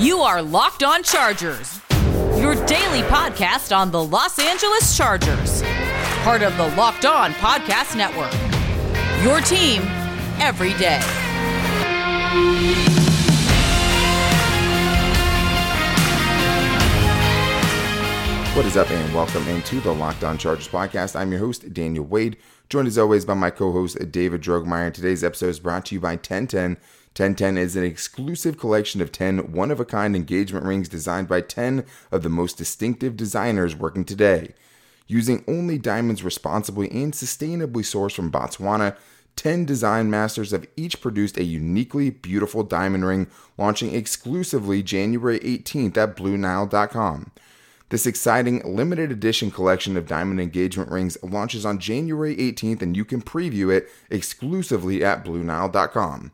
You are Locked On Chargers, your daily podcast on the Los Angeles Chargers, part of the Locked On Podcast Network. Your team every day. What is up, and welcome into the Locked On Chargers podcast. I'm your host, Daniel Wade, joined as always by my co host, David Drogemeyer. Today's episode is brought to you by 1010. 1010 is an exclusive collection of 10 one of a kind engagement rings designed by 10 of the most distinctive designers working today. Using only diamonds responsibly and sustainably sourced from Botswana, 10 design masters have each produced a uniquely beautiful diamond ring launching exclusively January 18th at BlueNile.com. This exciting limited edition collection of diamond engagement rings launches on January 18th, and you can preview it exclusively at BlueNile.com.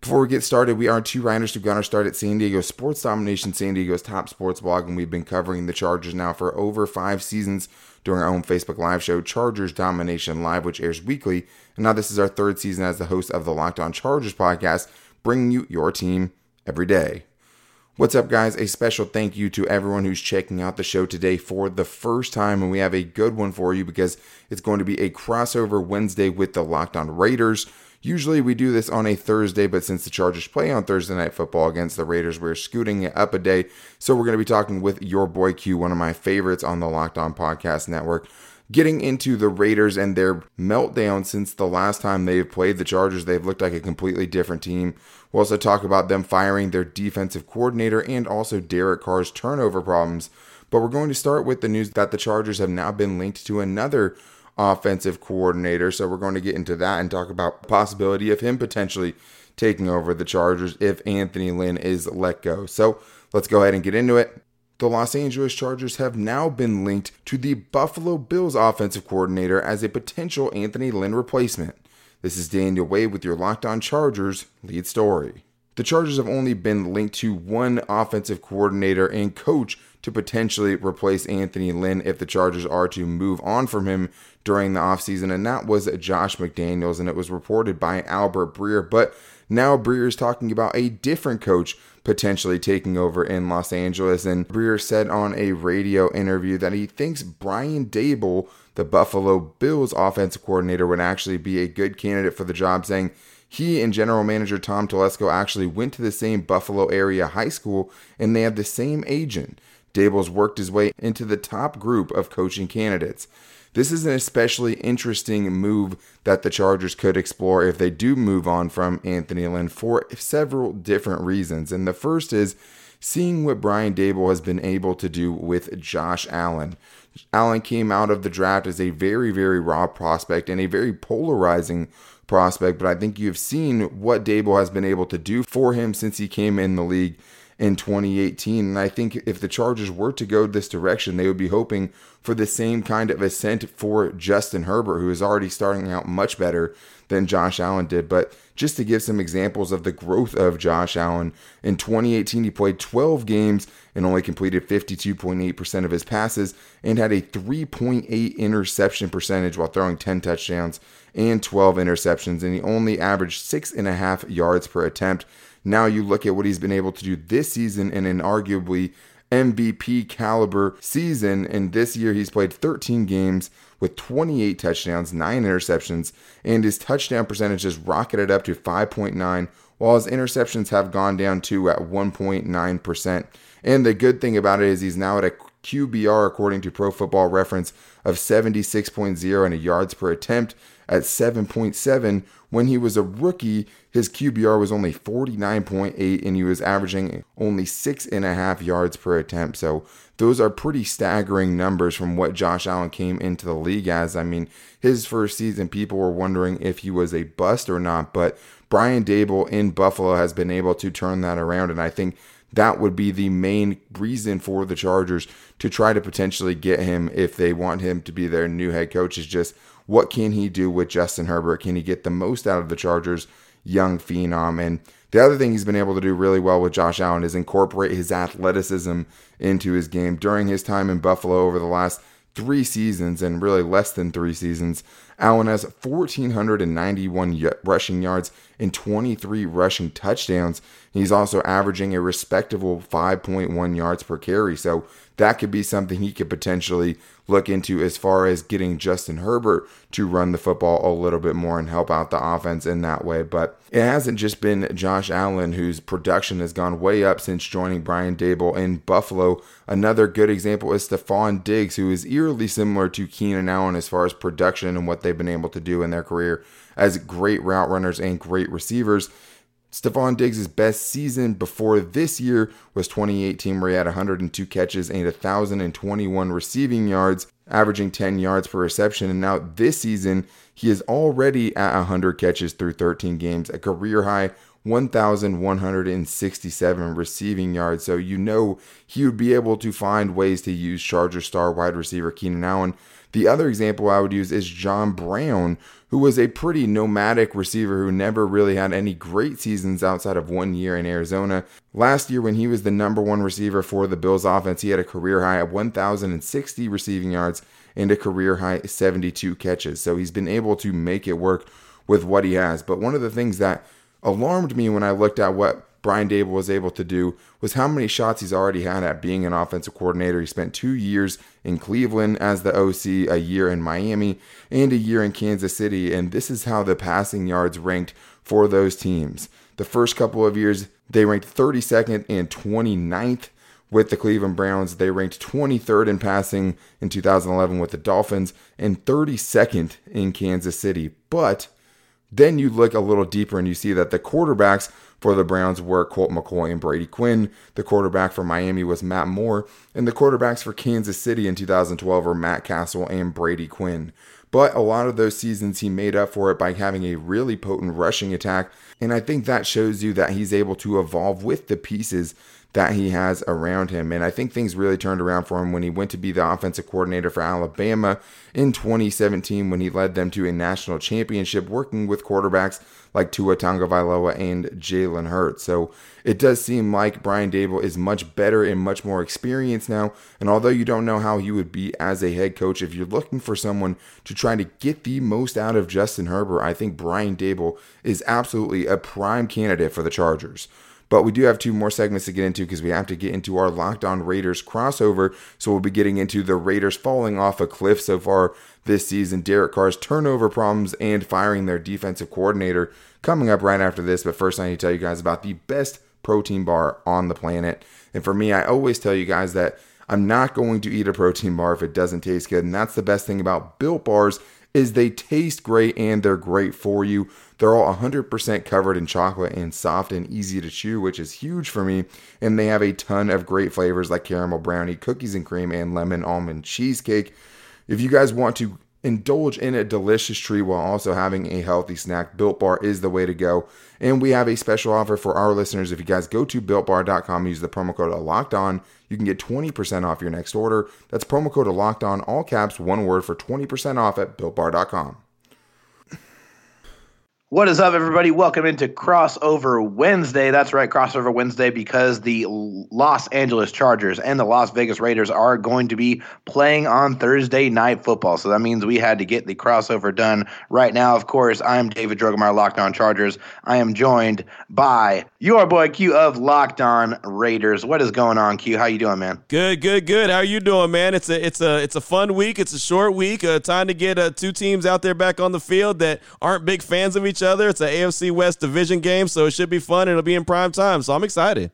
Before we get started, we are two writers who got our start at San Diego Sports Domination, San Diego's top sports blog, and we've been covering the Chargers now for over five seasons during our own Facebook Live show, Chargers Domination Live, which airs weekly. And now this is our third season as the host of the Locked On Chargers podcast, bringing you your team every day. What's up, guys? A special thank you to everyone who's checking out the show today for the first time. And we have a good one for you because it's going to be a crossover Wednesday with the Locked On Raiders. Usually we do this on a Thursday, but since the Chargers play on Thursday Night Football against the Raiders, we're scooting it up a day. So we're going to be talking with your boy Q, one of my favorites on the Locked On Podcast Network getting into the Raiders and their meltdown since the last time they've played the Chargers. They've looked like a completely different team. We'll also talk about them firing their defensive coordinator and also Derek Carr's turnover problems. But we're going to start with the news that the Chargers have now been linked to another offensive coordinator. So we're going to get into that and talk about possibility of him potentially taking over the Chargers if Anthony Lynn is let go. So let's go ahead and get into it. The Los Angeles Chargers have now been linked to the Buffalo Bills offensive coordinator as a potential Anthony Lynn replacement. This is Daniel Wade with your Locked On Chargers lead story. The Chargers have only been linked to one offensive coordinator and coach to potentially replace Anthony Lynn if the Chargers are to move on from him during the offseason, and that was Josh McDaniels, and it was reported by Albert Breer. But now Breer is talking about a different coach potentially taking over in Los Angeles. And Breer said on a radio interview that he thinks Brian Daboll, the Buffalo Bills offensive coordinator, would actually be a good candidate for the job, saying he and general manager Tom Telesco actually went to the same Buffalo area high school and they have the same agent. Daboll's worked his way into the top group of coaching candidates. This is an especially interesting move that the Chargers could explore if they do move on from Anthony Lynn for several different reasons. And the first is seeing what Brian Daboll has been able to do with Josh Allen. Allen came out of the draft as a very, very raw prospect and a very polarizing prospect, but I think you've seen what Daboll has been able to do for him since he came in the league in 2018. And I think if the Chargers were to go this direction, they would be hoping for the same kind of ascent for Justin Herbert, who is already starting out much better than Josh Allen did. But just to give some examples of the growth of Josh Allen, in 2018, he played 12 games and only completed 52.8% of his passes and had a 3.8 interception percentage while throwing 10 touchdowns and 12 interceptions. And he only averaged six and a half yards per attempt. Now you look at what he's been able to do this season in an arguably MVP caliber season. And this year he's played 13 games with 28 touchdowns, 9 interceptions, and his touchdown percentage has rocketed up to 5.9, while his interceptions have gone down to at 1.9%. And the good thing about it is he's now at a QBR, according to Pro Football Reference, of 76.0 and a yards per attempt at 7.7. When he was a rookie, his QBR was only 49.8 and he was averaging only six and a half yards per attempt. So those are pretty staggering numbers from what Josh Allen came into the league as. I mean, his first season, people were wondering if he was a bust or not, but Brian Daboll in Buffalo has been able to turn that around. And I think that would be the main reason for the Chargers to try to potentially get him if they want him to be their new head coach is just what can he do with Justin Herbert? Can he get the most out of the Chargers' young phenom? And the other thing he's been able to do really well with Josh Allen is incorporate his athleticism into his game. During his time in Buffalo over the last three seasons and really less than three seasons, Allen has 1,491 rushing yards and 23 rushing touchdowns. He's also averaging a respectable 5.1 yards per carry. So that could be something he could potentially look into as far as getting Justin Herbert to run the football a little bit more and help out the offense in that way. But it hasn't just been Josh Allen whose production has gone way up since joining Brian Daboll in Buffalo. Another good example is Stefon Diggs, who is eerily similar to Keenan Allen as far as production and what they've been able to do in their career as great route runners and great receivers. Stefon Diggs' best season before this year was 2018, where he had 102 catches and 1,021 receiving yards, averaging 10 yards per reception. And now this season, he is already at 100 catches through 13 games, a career high 1,167 receiving yards. So you know he would be able to find ways to use Charger star wide receiver Keenan Allen. The other example I would use is John Brown, who was a pretty nomadic receiver who never really had any great seasons outside of one year in Arizona. Last year, when he was the number one receiver for the Bills offense, he had a career high of 1,060 receiving yards and a career high 72 catches. So he's been able to make it work with what he has. But one of the things that alarmed me when I looked at what Brian Daboll was able to do was how many shots he's already had at being an offensive coordinator. He spent two years in Cleveland as the OC, a year in Miami, and a year in Kansas City. And this is how the passing yards ranked for those teams. The first couple of years, they ranked 32nd and 29th with the Cleveland Browns. They ranked 23rd in passing in 2011 with the Dolphins and 32nd in Kansas City. But then you look a little deeper and you see that the quarterbacks for the Browns were Colt McCoy and Brady Quinn. The quarterback for Miami was Matt Moore. And the quarterbacks for Kansas City in 2012 were Matt Cassel and Brady Quinn. But a lot of those seasons he made up for it by having a really potent rushing attack. And I think that shows you that he's able to evolve with the pieces that he has around him. And I think things really turned around for him when he went to be the offensive coordinator for Alabama in 2017 when he led them to a national championship working with quarterbacks like Tua Tagovailoa and Jalen Hurts. So it does seem like Brian Daboll is much better and much more experienced now. And although you don't know how he would be as a head coach, if you're looking for someone to try to get the most out of Justin Herbert, I think Brian Daboll is absolutely a prime candidate for the Chargers. But we do have two more segments to get into because we have to get into our Locked On Raiders crossover. So we'll be getting into the Raiders falling off a cliff so far this season, Derek Carr's turnover problems, and firing their defensive coordinator coming up right after this. But first, I need to tell you guys about the best protein bar on the planet. And for me, I always tell you guys that I'm not going to eat a protein bar if it doesn't taste good. And that's the best thing about built bars is they taste great and they're great for you. They're all 100% covered in chocolate and soft and easy to chew, which is huge for me. And they have a ton of great flavors like caramel brownie, cookies and cream, and lemon almond cheesecake. If you guys want to indulge in a delicious treat while also having a healthy snack, Built Bar is the way to go. And we have a special offer for our listeners. If you guys go to builtbar.com, use the promo code locked on, you can get 20% off your next order. That's promo code locked on, all caps, one word for 20% off at builtbar.com. What is up, everybody? Welcome into Crossover Wednesday. That's right, Crossover Wednesday, because the Los Angeles Chargers and the Las Vegas Raiders are going to be playing on Thursday night football. So that means we had to get the crossover done right now. Of course, I'm David Drogemeyer, Locked On Chargers. I am joined by your boy Q of Locked On Raiders. What is going on, Q? How you doing, man? Good, good, good. How are you doing, man? It's a it's a it's a fun week. It's a short week. Uh, time to get uh, two teams out there back on the field that aren't big fans of each each other. It's an AFC West division game, so it should be fun. It'll be in prime time, so I'm excited.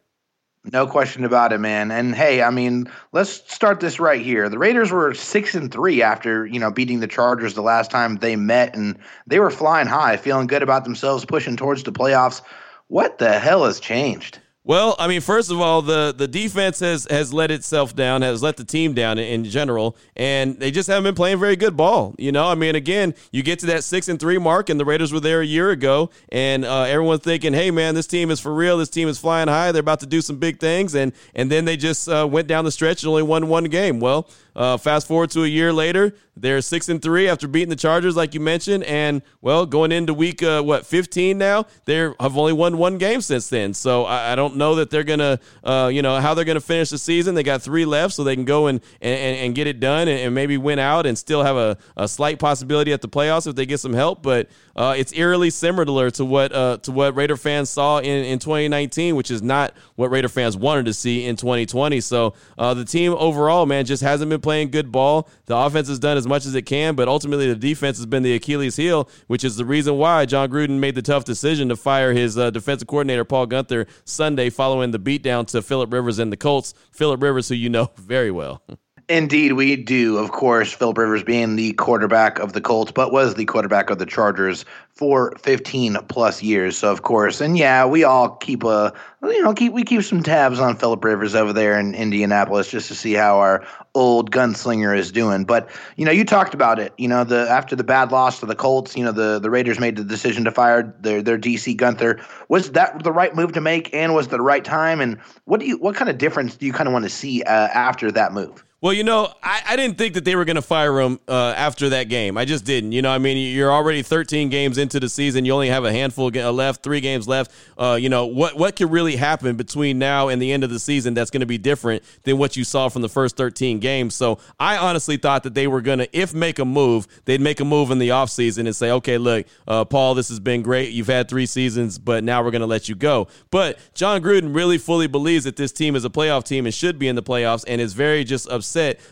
No question about it, man. And hey, I mean, let's start this right here. The Raiders were six and three after you know beating the Chargers the last time they met, and they were flying high, feeling good about themselves, pushing towards the playoffs. What the hell has changed? Well, I mean, first of all, the the defense has has let itself down, has let the team down in, general, and they just haven't been playing very good ball. You know, I mean, again, you get to that six and three mark, and the Raiders were there a year ago, and uh, everyone's thinking, "Hey, man, this team is for real. This team is flying high. They're about to do some big things," and and then they just uh, went down the stretch and only won one game. Well, uh, fast forward to a year later, They're six and three after beating the Chargers, like you mentioned, and well, going into week uh, what fifteen now, they have only won one game since then. So I, I don't know that they're gonna, uh, you know, how they're gonna finish the season. They got three left, so they can go and and, and get it done and, and maybe win out and still have a, a slight possibility at the playoffs if they get some help. But uh, it's eerily similar to what uh, to what Raider fans saw in, in 2019, which is not what Raider fans wanted to see in 2020. So uh, the team overall, man, just hasn't been playing good ball. The offense has done as much as it can, but ultimately the defense has been the Achilles heel, which is the reason why Jon Gruden made the tough decision to fire his uh, defensive coordinator Paul Guenther, Sunday following the beatdown to Philip Rivers and the Colts. Philip Rivers, who you know very well. Indeed, we do. Of course, Philip Rivers being the quarterback of the Colts, but was the quarterback of the Chargers for 15 plus years. So, of course, and yeah, we all keep a you know keep we keep some tabs on Philip Rivers over there in Indianapolis just to see how our old gunslinger is doing. But you know, you talked about it. You know, the after the bad loss to the Colts, you know, the the Raiders made the decision to fire their their DC Guenther. Was that the right move to make, and was the right time? And what do you what kind of difference do you kind of want to see uh, after that move? Well, you know, I, I didn't think that they were going to fire him uh, after that game. I just didn't. You know, I mean, you're already 13 games into the season. You only have a handful left, three games left. Uh, you know, what what could really happen between now and the end of the season that's going to be different than what you saw from the first 13 games? So I honestly thought that they were going to, if make a move, they'd make a move in the offseason and say, okay, look, uh, Paul, this has been great. You've had three seasons, but now we're going to let you go. But Jon Gruden really fully believes that this team is a playoff team and should be in the playoffs and is very just upset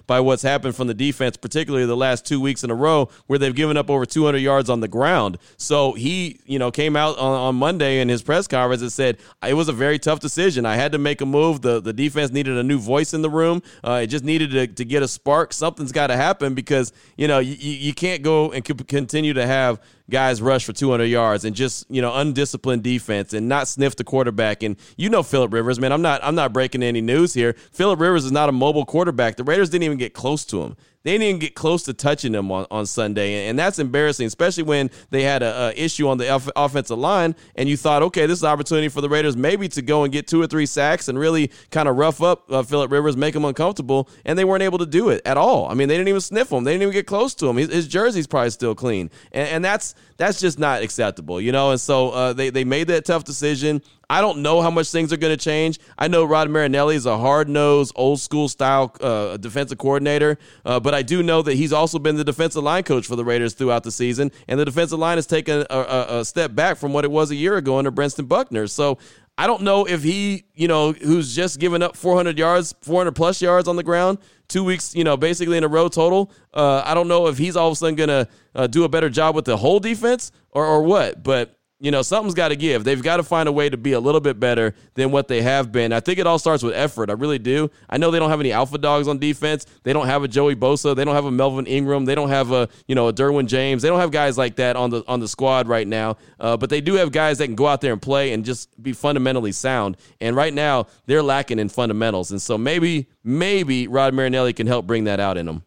by what's happened from the defense, particularly the last two weeks in a row where they've given up over 200 yards on the ground. So he, you know, came out on, on Monday in his press conference and said it was a very tough decision. I had to make a move. The the defense needed a new voice in the room. Uh, it just needed to, to get a spark. Something's got to happen because you know you, you can't go and continue to have guys rush for 200 yards and just you know undisciplined defense and not sniff the quarterback. And you know Philip Rivers, man. I'm not I'm not breaking any news here. Philip Rivers is not a mobile quarterback. The Raiders didn't even get close to him. They didn't even get close to touching him on, on Sunday, and that's embarrassing, especially when they had a, a issue on the off- offensive line, and you thought, okay, this is an opportunity for the Raiders maybe to go and get two or three sacks and really kind of rough up uh, Philip Rivers, make him uncomfortable, and they weren't able to do it at all. I mean, they didn't even sniff him. They didn't even get close to him. His, his jersey's probably still clean, and, and that's that's just not acceptable, you know. And so uh, they they made that tough decision. I don't know how much things are going to change. I know Rod Marinelli is a hard nosed, old school style uh, defensive coordinator, uh, but I do know that he's also been the defensive line coach for the Raiders throughout the season, and the defensive line has taken a, a, a step back from what it was a year ago under Brentson Buckner. So I don't know if he, you know, who's just given up 400 yards, 400 plus yards on the ground, two weeks, you know, basically in a row total. Uh, I don't know if he's all of a sudden going to uh, do a better job with the whole defense or, or what. But you know, something's got to give. They've got to find a way to be a little bit better than what they have been. I think it all starts with effort. I really do. I know they don't have any alpha dogs on defense. They don't have a Joey Bosa. They don't have a Melvin Ingram. They don't have a you know a Derwin James. They don't have guys like that on the on the squad right now. Uh, but they do have guys that can go out there and play and just be fundamentally sound. And right now they're lacking in fundamentals. And so maybe maybe Rod Marinelli can help bring that out in them.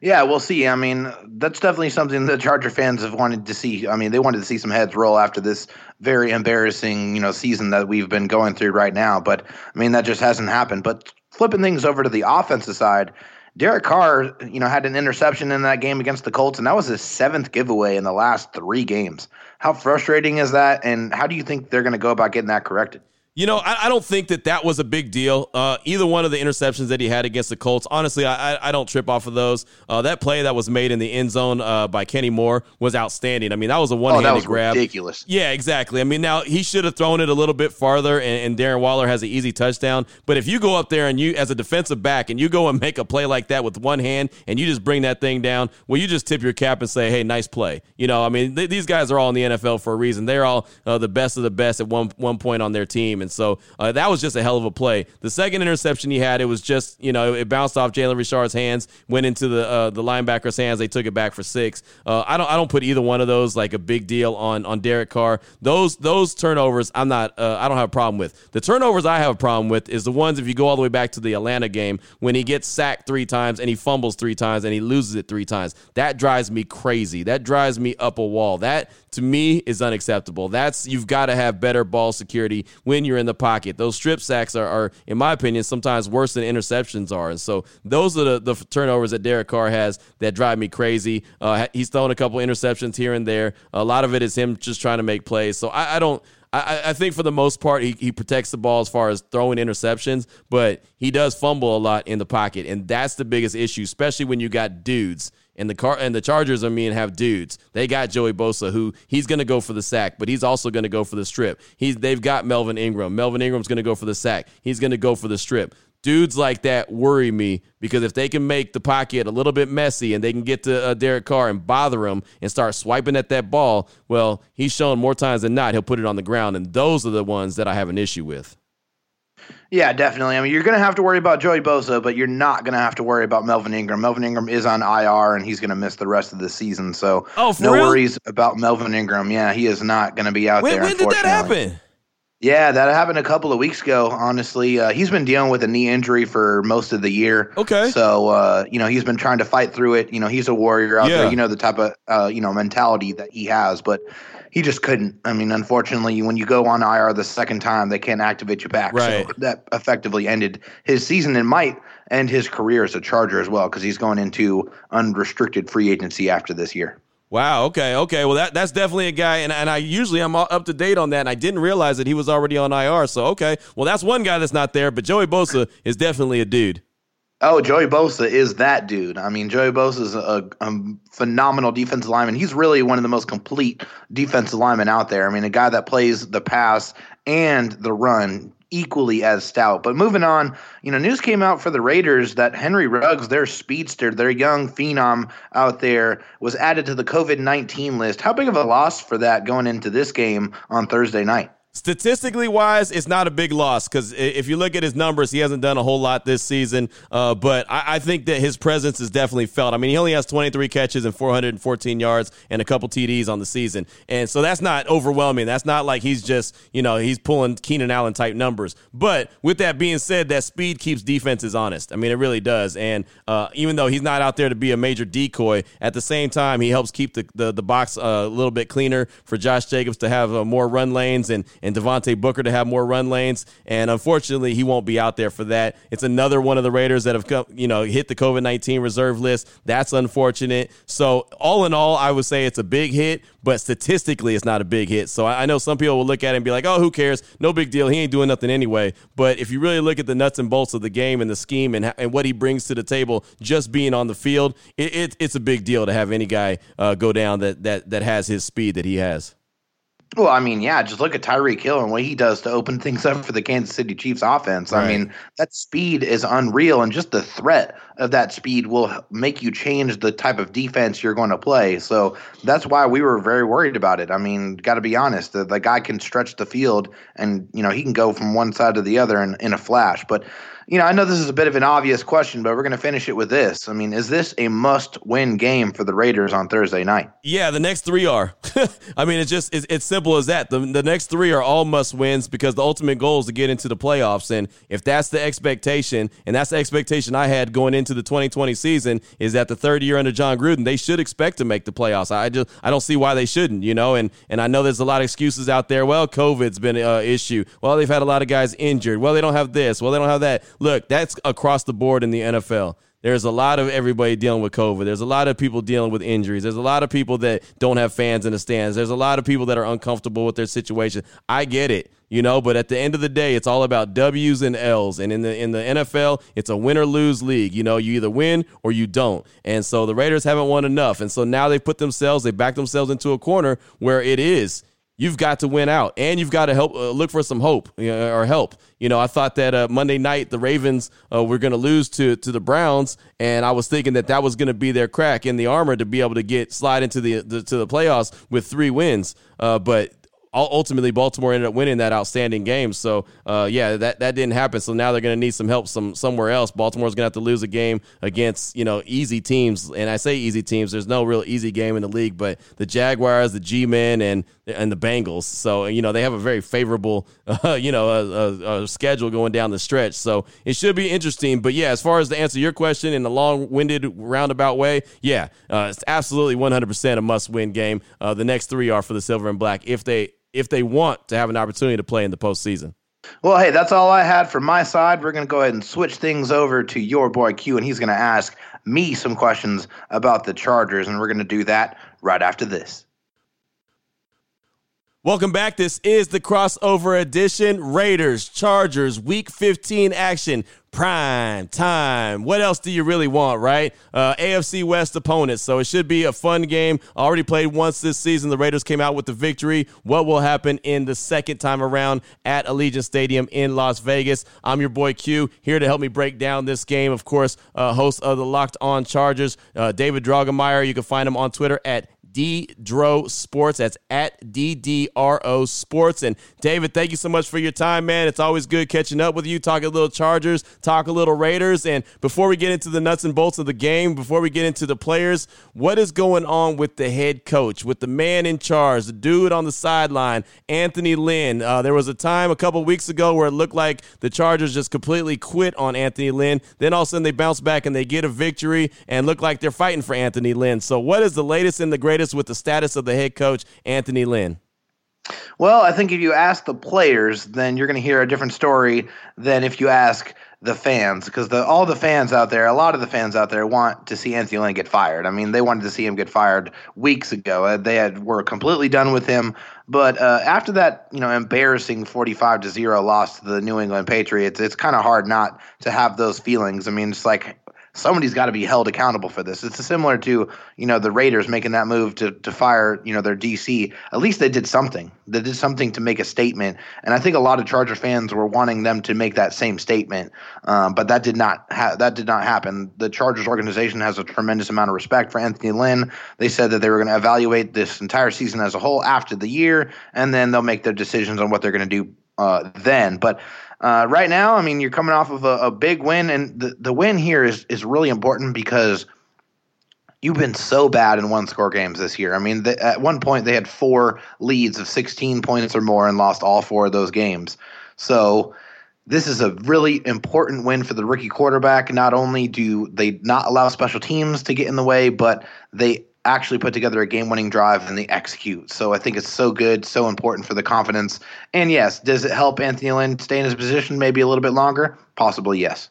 Yeah, we'll see. I mean, that's definitely something the Charger fans have wanted to see. I mean, they wanted to see some heads roll after this very embarrassing, you know, season that we've been going through right now. But I mean, that just hasn't happened. But flipping things over to the offensive side, Derek Carr, you know, had an interception in that game against the Colts, and that was his seventh giveaway in the last three games. How frustrating is that? And how do you think they're going to go about getting that corrected? You know, I, I, don't think that that was a big deal. Uh, either one of the interceptions that he had against the Colts, honestly, I, I, I don't trip off of those. Uh, that play that was made in the end zone uh, by Kenny Moore was outstanding. I mean, that was a one-handed oh, grab. Ridiculous. Yeah, exactly. I mean, now he should have thrown it a little bit farther, and, and, Darren Waller has an easy touchdown. But if you go up there and you, as a defensive back, and you go and make a play like that with one hand, and you just bring that thing down, well, you just tip your cap and say, "Hey, nice play." You know, I mean, th- these guys are all in the NFL for a reason. They're all uh, the best of the best at one one point on their team, and so uh, that was just a hell of a play. The second interception he had, it was just you know it bounced off Jalen Richard's hands, went into the uh, the linebacker's hands. They took it back for six. Uh, I don't I don't put either one of those like a big deal on on Derek Carr. Those those turnovers, I'm not uh, I don't have a problem with. The turnovers I have a problem with is the ones if you go all the way back to the Atlanta game when he gets sacked three times and he fumbles three times and he loses it three times. That drives me crazy. That drives me up a wall. That to me is unacceptable. That's you've got to have better ball security when you're you're in the pocket. Those strip sacks are, are in my opinion, sometimes worse than interceptions are. And so those are the, the turnovers that Derek Carr has that drive me crazy. Uh, he's thrown a couple interceptions here and there. A lot of it is him just trying to make plays. So I, I don't. I, I, think for the most part he, he protects the ball as far as throwing interceptions, but he does fumble a lot in the pocket, and that's the biggest issue, especially when you got dudes and the car and the Chargers, I mean, have dudes. They got Joey Bosa, who he's going to go for the sack, but he's also going to go for the strip. He's they've got Melvin Ingram. Melvin Ingram's going to go for the sack. He's going to go for the strip. Dudes like that worry me because if they can make the pocket a little bit messy and they can get to uh, Derek Carr and bother him and start swiping at that ball, well, he's shown more times than not he'll put it on the ground, and those are the ones that I have an issue with. Yeah, definitely. I mean, you're going to have to worry about Joey Bosa, but you're not going to have to worry about Melvin Ingram. Melvin Ingram is on IR, and he's going to miss the rest of the season. So, oh, no real? worries about Melvin Ingram. Yeah, he is not going to be out when, there. When did that happen? Yeah, that happened a couple of weeks ago. Honestly, uh, he's been dealing with a knee injury for most of the year. Okay. So, uh, you know, he's been trying to fight through it. You know, he's a warrior out Yeah. there. You know the type of uh, you know mentality that he has, but he just couldn't. I mean, unfortunately, when you go on IR the second time, they can't activate you back. Right. So that effectively ended his season and might end his career as a Charger as well because he's going into unrestricted free agency after this year. Wow. Okay. Okay. Well, that that's definitely a guy, and, and I usually I'm up to date on that, and I didn't realize that he was already on IR. So okay. Well, that's one guy that's not there, but Joey Bosa is definitely a dude. Oh, Joey Bosa is that dude. I mean, Joey Bosa is a, a phenomenal defensive lineman. He's really one of the most complete defensive linemen out there. I mean, a guy that plays the pass and the run equally as stout. But moving on, you know, news came out for the Raiders that Henry Ruggs, their speedster, their young phenom out there, was added to the COVID 19 list. How big of a loss for that going into this game on Thursday night? Statistically wise, it's not a big loss because if you look at his numbers, he hasn't done a whole lot this season. Uh, but I, I, think that his presence is definitely felt. I mean, he only has 23 catches and 414 yards and a couple TDs on the season. And so that's not overwhelming. That's not like he's just, you know, he's pulling Keenan Allen type numbers. But with that being said, that speed keeps defenses honest. I mean, it really does. And uh, even though he's not out there to be a major decoy, at the same time, he helps keep the, the, the box uh, a little bit cleaner for Josh Jacobs to have uh, more run lanes and and Devontae Booker to have more run lanes. And unfortunately, he won't be out there for that. It's another one of the Raiders that have come, you know, hit the COVID 19 reserve list. That's unfortunate. So, all in all, I would say it's a big hit, but statistically, it's not a big hit. So, I, know some people will look at it and be like, oh, who cares? No big deal. He ain't doing nothing anyway. But if you really look at the nuts and bolts of the game and the scheme and, and what he brings to the table, just being on the field, it, it, it's a big deal to have any guy uh, go down that, that, that has his speed that he has. Well, I mean, yeah, just look at Tyreek Hill and what he does to open things up for the Kansas City Chiefs offense. Right. I mean, that speed is unreal, and just the threat of that speed will make you change the type of defense you're going to play. So that's why we were very worried about it. I mean, got to be honest, the, the guy can stretch the field, and you know he can go from one side to the other in, in a flash. But you know, I know this is a bit of an obvious question, but we're going to finish it with this. I mean, is this a must-win game for the Raiders on Thursday night? Yeah, the next three are. I mean, it's just it's, it's simple as that. The, the next three are all must wins because the ultimate goal is to get into the playoffs. And if that's the expectation, and that's the expectation I had going into the 2020 season, is that the third year under Jon Gruden, they should expect to make the playoffs. I just I don't see why they shouldn't, you know. And and I know there's a lot of excuses out there. Well, COVID's been an issue. Well, they've had a lot of guys injured. Well, they don't have this. Well, they don't have that. Look, that's across the board in the NFL. There's a lot of everybody dealing with COVID. There's a lot of people dealing with injuries. There's a lot of people that don't have fans in the stands. There's a lot of people that are uncomfortable with their situation. I get it, you know, but at the end of the day, it's all about W's and L's. And in the in the NFL, it's a win or lose league. You know, you either win or you don't. And so the Raiders haven't won enough. And so now they've put themselves, they backed themselves into a corner where it is you've got to win out and you've got to help uh, look for some hope you know, or help. You know i thought that uh, monday night the ravens uh, were going to lose to to the browns and i was thinking that that was going to be their crack in the armor to be able to get slide into the, the to the playoffs with three wins. Uh, but ultimately Baltimore ended up winning that outstanding game. So uh, yeah, that, that didn't happen. So now they're going to need some help some somewhere else. Baltimore's going to have to lose a game against you know easy teams, and I say easy teams. There's no real easy game in the league, but the Jaguars, the G-men, and and the Bengals. So you know they have a very favorable uh, you know a, a, a schedule going down the stretch. So it should be interesting. But yeah, as far as to answer your question in a long-winded roundabout way, yeah, uh, it's absolutely 100% a must-win game. Uh, the next three are for the silver and black if they if they want to have an opportunity to play in the postseason. Well, hey, that's all I had from my side. We're going to go ahead and switch things over to your boy Q, and he's going to ask me some questions about the Chargers, and we're going to do that right after this. Welcome back. This is the crossover edition. Raiders, Chargers, Week 15 action, prime time. What else do you really want, right? Uh, AFC West opponents. So it should be a fun game. Already played once this season. The Raiders came out with the victory. What will happen in the second time around at Allegiant Stadium in Las Vegas? I'm your boy Q here to help me break down this game. Of course, uh, host of the Locked On Chargers, uh, David Drogemeyer. You can find him on Twitter at DDRO Sports. That's at DDRO Sports. And David, thank you so much for your time, man. It's always good catching up with you, talking a little Chargers, talk a little Raiders. And before we get into the nuts and bolts of the game, before we get into the players, what is going on with the head coach, with the man in charge, the dude on the sideline, Anthony Lynn? Uh, there was a time a couple weeks ago where it looked like the Chargers just completely quit on Anthony Lynn. Then all of a sudden they bounce back and they get a victory and look like they're fighting for Anthony Lynn. So, what is the latest and the greatest with the status of the head coach, Anthony Lynn? Well, I think if you ask the players, then you're going to hear a different story than if you ask the fans, because all the fans out there, a lot of the fans out there, want to see Anthony Lynn get fired. I mean, they wanted to see him get fired weeks ago. Uh, they had were completely done with him. But uh, after that, you know, embarrassing 45 to zero loss to the New England Patriots, it's kind of hard not to have those feelings. I mean, it's like somebody's got to be held accountable for this. It's similar to you know the Raiders making that move to to fire you know their DC. At least they did something. They did something to make a statement, and I think a lot of Charger fans were wanting them to make that same statement, um, but that did not ha- that did not happen. The Chargers organization has a tremendous amount of respect for Anthony Lynn. They said that they were going to evaluate this entire season as a whole after the year, and then they'll make their decisions on what they're going to do uh, then. But uh, right now, I mean, you're coming off of a, a, big win, and the, the win here is is really important because you've been so bad in one score games this year. I mean, the, at one point they had four leads of 16 points or more and lost all four of those games. So this is a really important win for the rookie quarterback. Not only do they not allow special teams to get in the way, but they actually put together a game winning drive and they execute. So I think it's so good, so important for the confidence. And yes, does it help Anthony Lynn stay in his position maybe a little bit longer? Possibly, yes.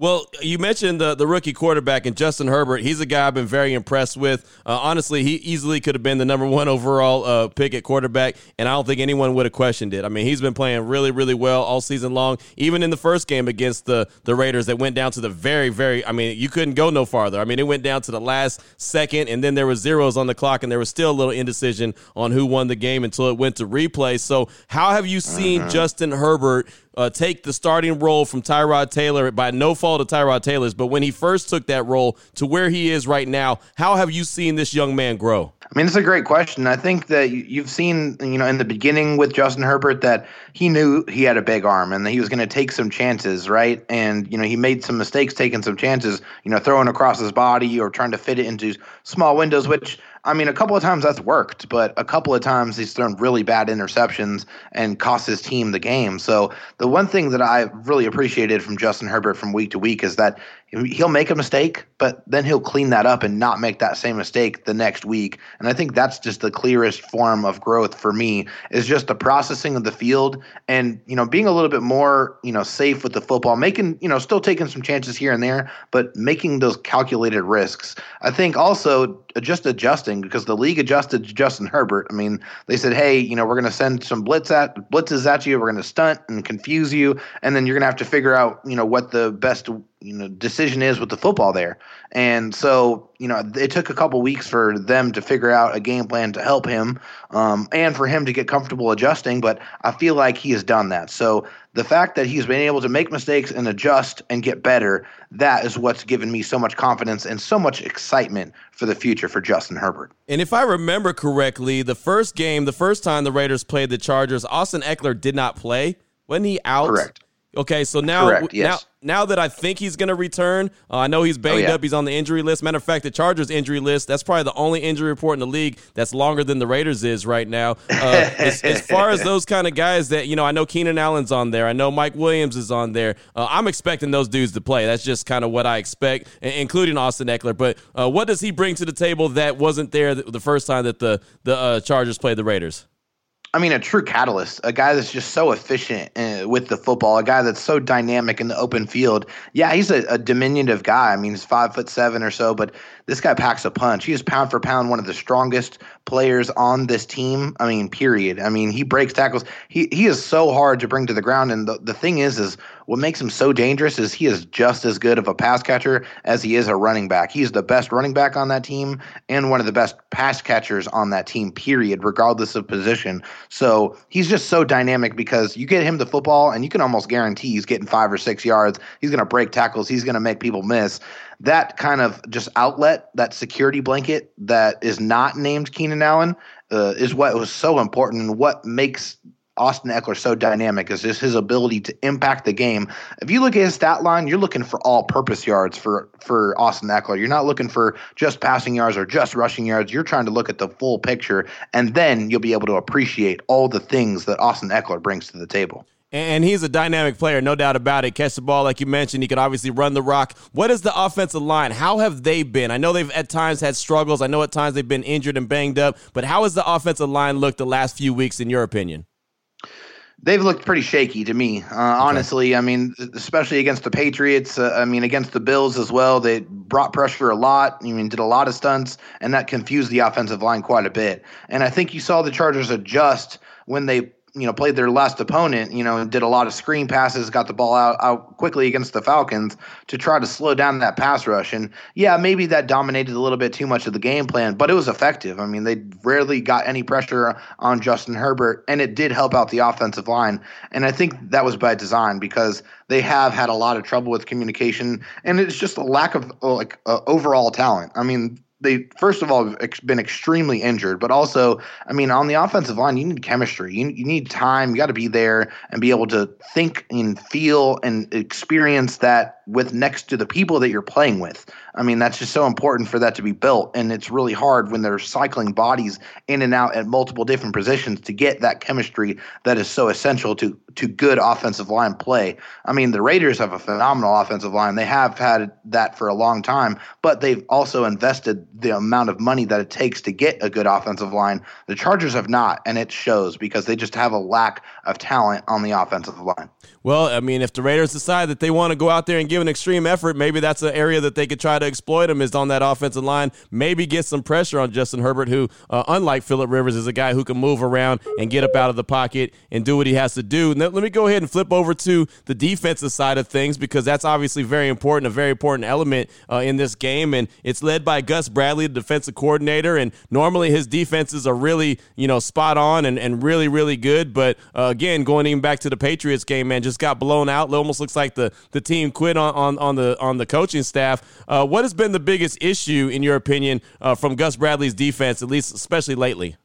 Well, you mentioned the, the rookie quarterback and Justin Herbert. He's a guy I've been very impressed with. Uh, honestly, he easily could have been the number one overall uh, pick at quarterback, and I don't think anyone would have questioned it. I mean, he's been playing really, really well all season long. Even in the first game against the, the Raiders, that went down to the very, very. I mean, you couldn't go no farther. I mean, it went down to the last second, and then there was zeros on the clock, and there was still a little indecision on who won the game until it went to replay. So, how have you seen uh-huh. Justin Herbert? Uh, take the starting role from Tyrod Taylor by no fault of Tyrod Taylor's, but when he first took that role to where he is right now, how have you seen this young man grow? I mean, it's a great question. I think that you've seen, you know, in the beginning with Justin Herbert that he knew he had a big arm and that he was going to take some chances, right? And you know, he made some mistakes taking some chances, you know, throwing across his body or trying to fit it into small windows, which I mean, a couple of times that's worked, but a couple of times he's thrown really bad interceptions and cost his team the game. So the one thing that I really appreciated from Justin Herbert from week to week is that he'll make a mistake, but then he'll clean that up and not make that same mistake the next week. And I think that's just the clearest form of growth for me is just the processing of the field and, you know, being a little bit more, you know, safe with the football, making, you know, still taking some chances here and there, but making those calculated risks. I think also just adjusting because the league adjusted Justin Herbert. I mean, they said, "Hey, you know, we're going to send some blitz at blitzes at you. We're going to stunt and confuse you, and then you're going to have to figure out, you know, what the best you know decision is with the football there. And so you know it took a couple weeks for them to figure out a game plan to help him, um, and for him to get comfortable adjusting. But I feel like he has done that. So the fact that he's been able to make mistakes and adjust and get better, that is what's given me so much confidence and so much excitement for the future for Justin Herbert. And if I remember correctly, the first game, the first time the Raiders played the Chargers, Austin Ekeler did not play. Wasn't he out? Correct. Okay, so now Correct, yes. now now that I think he's going to return, uh, I know he's banged oh, yeah. up. He's on the injury list. Matter of fact, the Chargers injury list. That's probably the only injury report in the league that's longer than the Raiders is right now. Uh, as, as, far as those kind of guys that you know, I know Keenan Allen's on there. I know Mike Williams is on there. Uh, I'm expecting those dudes to play. That's just kind of what I expect, including Austin Ekeler. But uh, what does he bring to the table that wasn't there the first time that the the uh, Chargers played the Raiders? I mean, a true catalyst, a guy that's just so efficient uh, with the football, a guy that's so dynamic in the open field. Yeah, he's a, a diminutive guy. I mean, he's five foot seven or so, but this guy packs a punch. He is pound for pound one of the strongest players on this team. I mean, period. I mean, he breaks tackles. He he is so hard to bring to the ground. And the, the thing is, is what makes him so dangerous is he is just as good of a pass catcher as he is a running back. He's the best running back on that team and one of the best pass catchers on that team, period, regardless of position. So he's just so dynamic because you get him the football and you can almost guarantee he's getting five or six yards. He's going to break tackles. He's going to make people miss that kind of just outlet, that security blanket that is not named Keenan Allen, uh, is what was so important and what makes Austin Ekeler so dynamic is just his ability to impact the game. If you look at his stat line, you're looking for all purpose yards for for Austin Ekeler. You're not looking for just passing yards or just rushing yards. You're trying to look at the full picture, and then you'll be able to appreciate all the things that Austin Ekeler brings to the table. And he's a dynamic player, no doubt about it. Catch the ball, like you mentioned. He could obviously run the rock. What is the offensive line? How have they been? I know they've at times had struggles. I know at times they've been injured and banged up. But how has the offensive line looked the last few weeks, in your opinion? They've looked pretty shaky to me, uh, honestly. I mean, especially against the Patriots. Uh, I mean, against the Bills as well. They brought pressure a lot. I mean, did a lot of stunts, and that confused the offensive line quite a bit. And I think you saw the Chargers adjust when they you know played their last opponent you know did a lot of screen passes got the ball out, out quickly against the falcons to try to slow down that pass rush. And yeah maybe that dominated a little bit too much of the game plan but it was effective. I mean they rarely got any pressure on justin herbert and it did help out the offensive line. And i think that was by design because they have had a lot of trouble with communication and it's just a lack of like uh, overall talent. I mean they first of all have been extremely injured, but also, I mean, on the offensive line, you need chemistry. You, you need time. You got to be there and be able to think and feel and experience that with next to the people that you're playing with. I mean, that's just so important for that to be built. And it's really hard when they're cycling bodies in and out at multiple different positions to get that chemistry that is so essential to to good offensive line play. I mean, the Raiders have a phenomenal offensive line. They have had that for a long time, but they've also invested the amount of money that it takes to get a good offensive line. The Chargers have not, and it shows because they just have a lack of talent on the offensive line. Well, I mean, if the Raiders decide that they want to go out there and give an extreme effort, maybe that's an area that they could try to exploit them is on that offensive line. Maybe get some pressure on Justin Herbert, who, uh, unlike Philip Rivers, is a guy who can move around and get up out of the pocket and do what he has to do. Now, let me go ahead and flip over to the defensive side of things because that's obviously very important, a very important element uh, in this game, and it's led by Gus Bradley, the defensive coordinator. And normally his defenses are really, you know, spot on and, and really, really good. But uh, again, going even back to the Patriots game, man, just got blown out. It almost looks like the, the team quit on, on, on the on the coaching staff. Uh, what has been the biggest issue, in your opinion, uh, from Gus Bradley's defense, at least especially lately?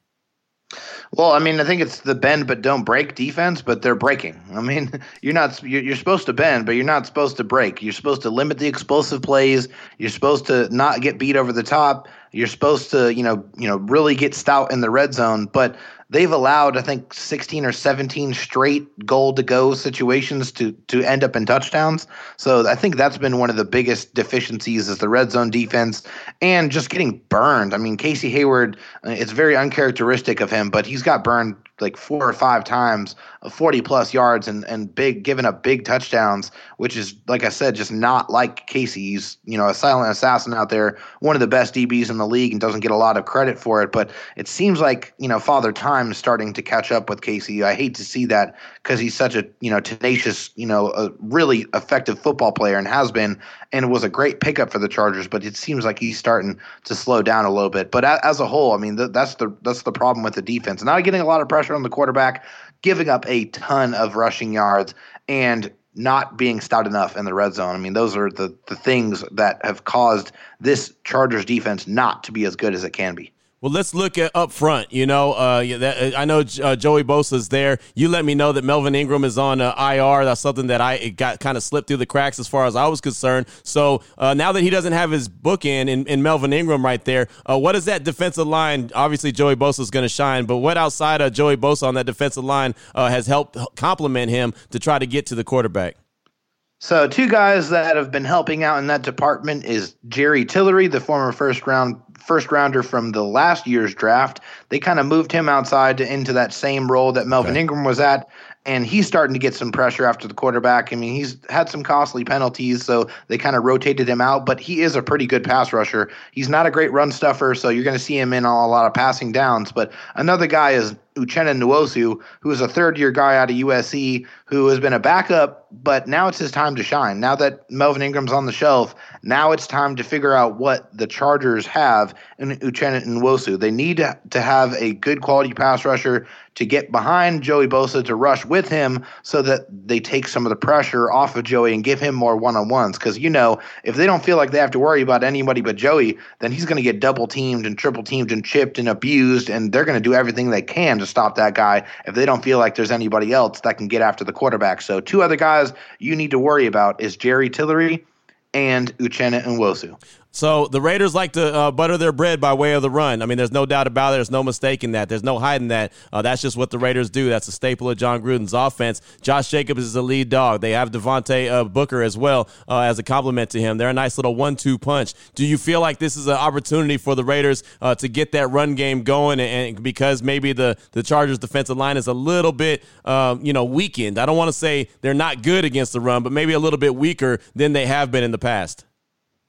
Well, I mean, I think it's the bend but don't break defense, but they're breaking. I mean, you're not you're supposed to bend, but you're not supposed to break. You're supposed to limit the explosive plays. You're supposed to not get beat over the top. You're supposed to, you know, you know, really get stout in the red zone, but they've allowed I think 16 or 17 straight goal to go situations to to end up in touchdowns. So I think that's been one of the biggest deficiencies is the red zone defense and just getting burned. I mean Casey Hayward, uh, it's very uncharacteristic of him, but he's got burned like four or five times, 40 plus yards and, and big, giving up big touchdowns, which is, like I said, just not like Casey. He's, you know, a silent assassin out there, one of the best DBs in the league and doesn't get a lot of credit for it. But it seems like, you know, Father Time is starting to catch up with Casey. I hate to see that because he's such a, you know, tenacious, you know, a really effective football player and has been, and was a great pickup for the Chargers. But it seems like he's starting to slow down a little bit. But as a whole, I mean, that's the, that's the problem with the defense. Not getting a lot of pressure on the quarterback, giving up a ton of rushing yards, and not being stout enough in the red zone. I mean, those are the, the things that have caused this Chargers defense not to be as good as it can be. Well, let's look at up front. You know, uh, that, uh, I know uh, Joey Bosa's there. You let me know that Melvin Ingram is on uh, IR. That's something that I got kind of slipped through the cracks as far as I was concerned. So uh, now that he doesn't have his bookend, in, in Melvin Ingram right there, uh, what is that defensive line? Obviously, Joey Bosa is going to shine, but what outside of Joey Bosa on that defensive line has helped complement him to try to get to the quarterback? So, two guys that have been helping out in that department is Jerry Tillery, the former first round first rounder from the last year's draft. They kind of moved him outside to, into that same role that Melvin okay. Ingram was at. And he's starting to get some pressure after the quarterback. I mean, he's had some costly penalties, so they kind of rotated him out, but he is a pretty good pass rusher. He's not a great run stuffer, so you're going to see him in a lot of passing downs. But another guy is Uchenna Nwosu, who is a third year guy out of USC who has been a backup, but now it's his time to shine. Now that Melvin Ingram's on the shelf, now it's time to figure out what the Chargers have in Uchenna Nwosu. They need to have a good quality pass rusher to get behind Joey Bosa to rush with him so that they take some of the pressure off of Joey and give him more one on ones. Because, you know, if they don't feel like they have to worry about anybody but Joey, then he's going to get double teamed and triple teamed and chipped and abused, and they're going to do everything they can to stop that guy if they don't feel like there's anybody else that can get after the quarterback. So, two other guys you need to worry about is Jerry Tillery and Uchenna Nwosu. So the Raiders like to uh, butter their bread by way of the run. I mean, there's no doubt about it. There's no mistaking that. There's no hiding that. Uh, that's just what the Raiders do. That's a staple of Jon Gruden's offense. Josh Jacobs is the lead dog. They have Devontae uh, Booker as well uh, as a compliment to him. They're a nice little one-two punch. Do you feel like this is an opportunity for the Raiders uh, to get that run game going? And, and, because maybe the the Chargers defensive line is a little bit um, you know weakened. I don't want to say they're not good against the run, but maybe a little bit weaker than they have been in the past.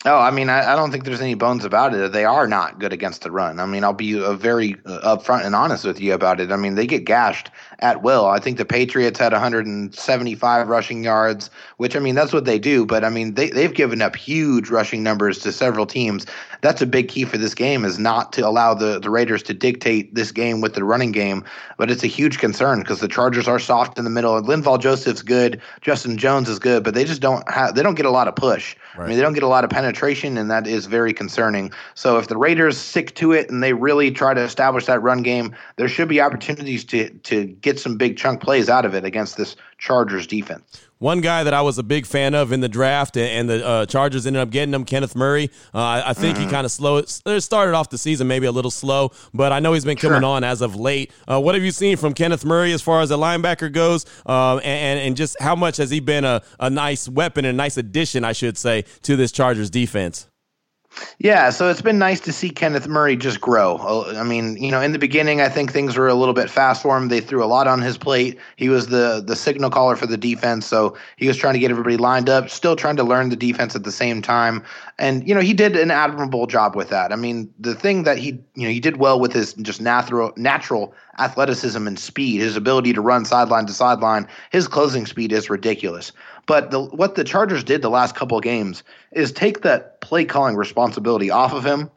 Oh, I mean, I, I, don't think there's any bones about it. They are not good against the run. I mean, I'll be uh, very uh, upfront and honest with you about it. I mean, they get gashed at will. I think the Patriots had 175 rushing yards, which I mean, that's what they do. But I mean, they they've given up huge rushing numbers to several teams. That's a big key for this game is not to allow the the Raiders to dictate this game with the running game. But it's a huge concern because the Chargers are soft in the middle. Linval Joseph's good, Justin Jones is good, but they just don't have they don't get a lot of push. Right. I mean, they don't get a lot of penetration, and that is very concerning. So if the Raiders stick to it and they really try to establish that run game, there should be opportunities to to get some big chunk plays out of it against this Chargers defense. One guy that I was a big fan of in the draft, and the uh, Chargers ended up getting him, Kenneth Murray. Uh, I think mm-hmm. he kind of slow started off the season maybe a little slow, but I know he's been coming sure. on as of late. Uh, what have you seen from Kenneth Murray as far as a linebacker goes, uh, and, and just how much has he been a, a nice weapon and a nice addition, I should say, to this Chargers defense? Yeah, so it's been nice to see Kenneth Murray just grow. Uh, I mean, you know, in the beginning, I think things were a little bit fast for him. They threw a lot on his plate. He was the the signal caller for the defense, so he was trying to get everybody lined up, still trying to learn the defense at the same time. And you know, he did an admirable job with that. I mean, the thing that he, you know, he did well with his just natural natural athleticism and speed, his ability to run sideline to sideline. His closing speed is ridiculous. But the, what the Chargers did the last couple of games is take that play calling responsibility off of him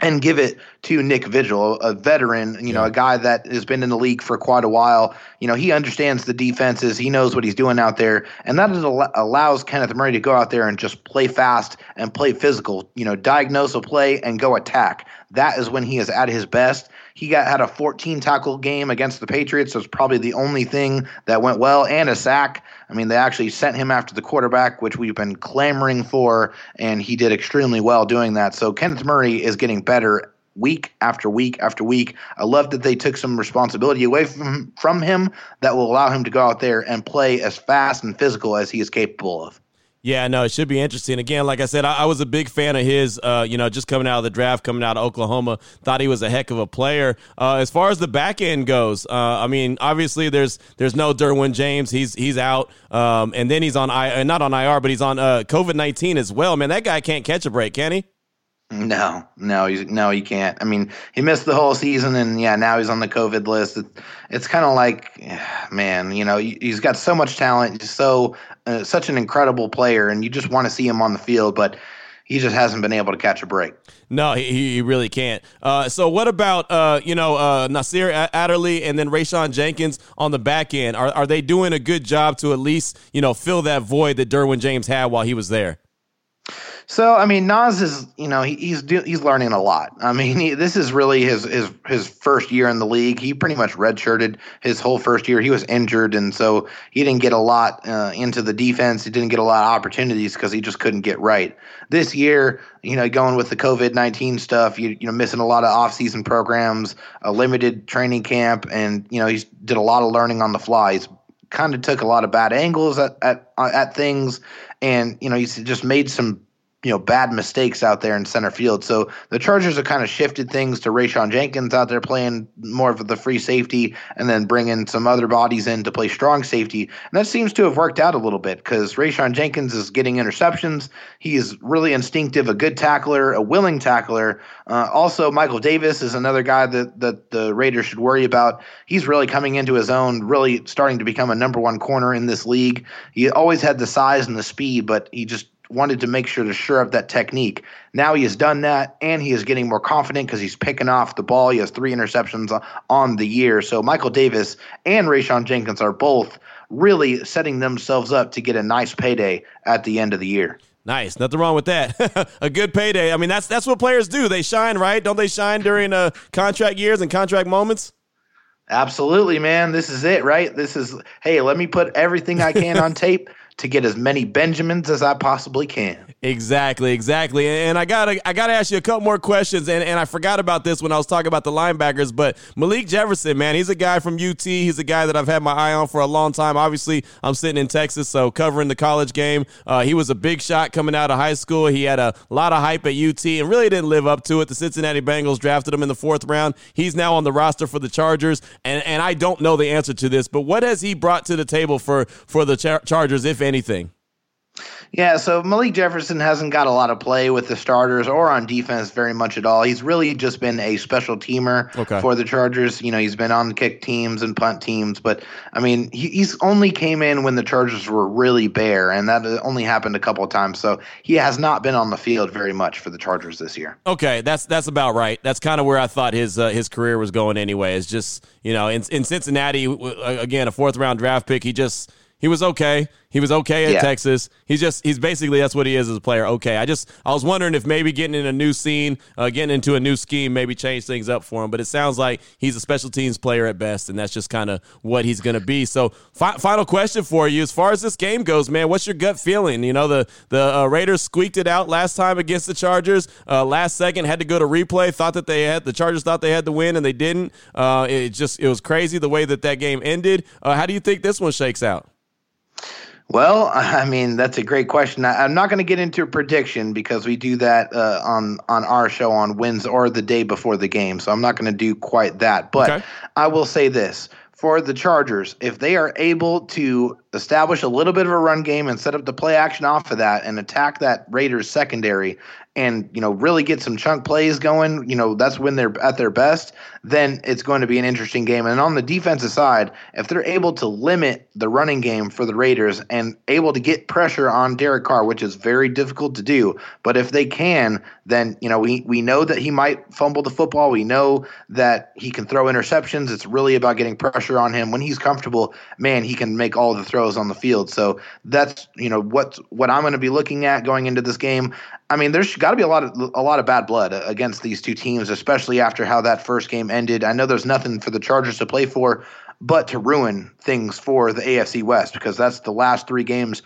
and give it to Nick Vigil, a veteran, you yeah. know, a guy that has been in the league for quite a while. You know, he understands the defenses, he knows what he's doing out there, and that al- allows Kenneth Murray to go out there and just play fast and play physical. You know, diagnose a play and go attack. That is when he is at his best. He got had a 14 tackle game against the Patriots. So it's probably the only thing that went well, and a sack. I mean, they actually sent him after the quarterback, which we've been clamoring for, and he did extremely well doing that. So Kenneth Murray is getting better week after week after week. I love that they took some responsibility away from from him that will allow him to go out there and play as fast and physical as he is capable of. Yeah, no, it should be interesting. Again, like I said, I, I was a big fan of his. Uh, you know, just coming out of the draft, coming out of Oklahoma, thought he was a heck of a player. Uh, as far as the back end goes, uh, I mean, obviously there's there's no Derwin James. He's he's out, um, and then he's on I uh, not on IR, but he's on uh, COVID nineteen as well. Man, that guy can't catch a break, can he? No, no, he's no, he can't. I mean, he missed the whole season, and yeah, now he's on the COVID list. It, it's kind of like, man, you know, he's got so much talent, he's so uh, such an incredible player, and you just want to see him on the field, but he just hasn't been able to catch a break. No, he, he really can't. Uh, so what about uh, you know uh, Nasir Adderley and then Rayshawn Jenkins on the back end? Are are they doing a good job to at least you know fill that void that Derwin James had while he was there? So I mean, Nas is you know he, he's he's learning a lot. I mean, he, this is really his his his first year in the league. He pretty much redshirted his whole first year. He was injured, and so he didn't get a lot uh, into the defense. He didn't get a lot of opportunities because he just couldn't get right. This year, you know, going with the COVID nineteen stuff, you you know, missing a lot of off season programs, a limited training camp, and you know, he did a lot of learning on the fly. He's kind of took a lot of bad angles at at at things, and you know, he's just made some you know bad mistakes out there in center field. So the Chargers have kind of shifted things to Rayshawn Jenkins out there playing more of the free safety, and then bringing some other bodies in to play strong safety, and that seems to have worked out a little bit because Rayshawn Jenkins is getting interceptions. He is really instinctive, a good tackler, a willing tackler. Uh, also, Michael Davis is another guy that that the Raiders should worry about. He's really coming into his own, really starting to become a number one corner in this league. He always had the size and the speed, but he just wanted to make sure to shore up that technique. Now he has done that, and he is getting more confident because he's picking off the ball. He has three interceptions on the year. So Michael Davis and Rayshawn Jenkins are both really setting themselves up to get a nice payday at the end of the year. Nice, nothing wrong with that. a good payday. I mean, that's that's what players do. They shine, right? Don't they shine during uh, contract years and contract moments? Absolutely, man. This is it, right? This is hey, let me put everything I can on tape to get as many Benjamins as I possibly can. Exactly, exactly. And I gotta I gotta ask you a couple more questions. And, and I forgot about this when I was talking about the linebackers, but Malik Jefferson, man, he's a guy from UT. He's a guy that I've had my eye on for a long time. Obviously, I'm sitting in Texas, so covering the college game. Uh, he was a big shot coming out of high school. He had a lot of hype at UT and really didn't live up to it. The Cincinnati Bengals drafted him in the fourth round. He's now on the roster for the Chargers. And and I don't know the answer to this, but what has he brought to the table for for the Char- Chargers, if anything? Yeah, so Malik Jefferson hasn't got a lot of play with the starters or on defense very much at all. He's really just been a special teamer okay. for the Chargers. You know, he's been on kick teams and punt teams, but I mean, he, he's only came in when the Chargers were really bare, and that only happened a couple of times. So he has not been on the field very much for the Chargers this year. Okay, that's that's about right. That's kind of where I thought his uh, his career was going anyway. Is just you know in in Cincinnati again a fourth round draft pick. He just he was okay. He was okay at yeah. Texas. He's just he's basically that's what he is as a player. Okay, I just I was wondering if maybe getting in a new scene, uh, getting into a new scheme, maybe change things up for him. But it sounds like he's a special teams player at best, and that's just kind of what he's going to be. So, fi- final question for you: as far as this game goes, man, what's your gut feeling? You know, the the uh, Raiders squeaked it out last time against the Chargers. Uh, last second had to go to replay. Thought that they had the Chargers thought they had to win, and they didn't. Uh, it just it was crazy the way that that game ended. Uh, how do you think this one shakes out? Well, I mean that's a great question. I, am not going to get into a prediction because we do that uh, on on our show on wins or the day before the game, so I'm not going to do quite that. But okay. I will say this: for the Chargers, if they are able to establish a little bit of a run game and set up the play action off of that and attack that Raiders secondary and you know really get some chunk plays going, you know that's when they're at their best. Then it's going to be an interesting game. And on the defensive side, if they're able to limit the running game for the Raiders and able to get pressure on Derek Carr, which is very difficult to do, but if they can, then you know we we know that he might fumble the football. We know that he can throw interceptions. It's really about getting pressure on him when he's comfortable. Man, he can make all the throws on the field. So that's you know what what I'm going to be looking at going into this game. I mean, there's got to be a lot of a lot of bad blood against these two teams, especially after how that first game ended. I know there's nothing for the Chargers to play for, but to ruin things for the AFC West because that's the last three games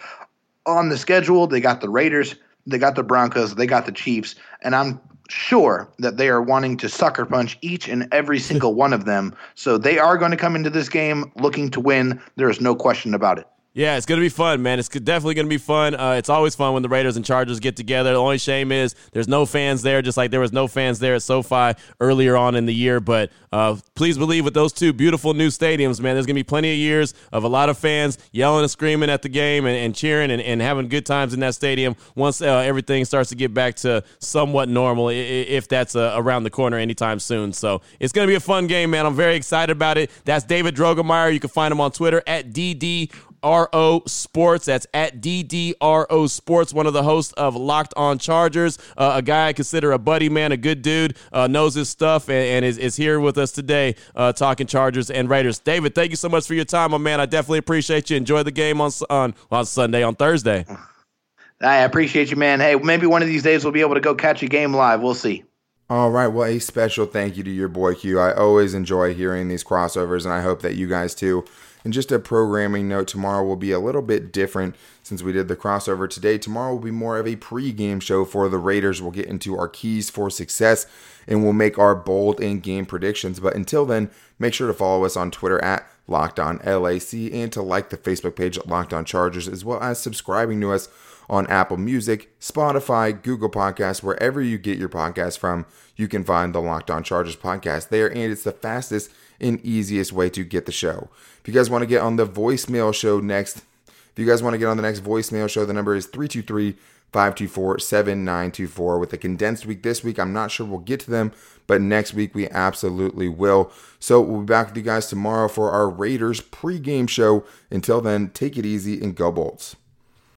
on the schedule. They got the Raiders, they got the Broncos, they got the Chiefs, and I'm sure that they are wanting to sucker punch each and every single one of them. So they are going to come into this game looking to win. There is no question about it. Yeah, it's going to be fun, man. It's definitely going to be fun. Uh, it's always fun when the Raiders and Chargers get together. The only shame is there's no fans there, just like there was no fans there at SoFi earlier on in the year. But uh, please believe with those two beautiful new stadiums, man, there's going to be plenty of years of a lot of fans yelling and screaming at the game and, and cheering and, and, having good times in that stadium once uh, everything starts to get back to somewhat normal, if that's uh, around the corner anytime soon. So it's going to be a fun game, man. I'm very excited about it. That's David Drogemeyer. You can find him on Twitter at DD RO Sports. That's at DDRO Sports, one of the hosts of Locked On Chargers. Uh, a guy I consider a buddy, man, a good dude, uh, knows his stuff, and, and, is, is here with us today uh, talking Chargers and Raiders. David, thank you so much for your time, my man. I definitely appreciate you. Enjoy the game on, on, on Sunday, on Thursday. I appreciate you, man. Hey, maybe one of these days we'll be able to go catch a game live. We'll see. All right. Well, a special thank you to your boy Q. I always enjoy hearing these crossovers, and I hope that you guys too. And just a programming note tomorrow will be a little bit different since we did the crossover today. Tomorrow will be more of a pre-game show for the Raiders. We'll get into our keys for success and we'll make our bold in game predictions. But until then, make sure to follow us on Twitter at Locked On LAC and to like the Facebook page at Locked On Chargers as well as subscribing to us on Apple Music, Spotify, Google Podcasts, wherever you get your podcast from. You can find the Locked On Chargers podcast there, and it's the fastest and easiest way to get the show. If you guys want to get on the voicemail show next, if you guys want to get on the next voicemail show, the number is 323 524 7924 with a condensed week this week. I'm not sure we'll get to them, but next week we absolutely will. So we'll be back with you guys tomorrow for our Raiders pregame show. Until then, take it easy and go Bolts.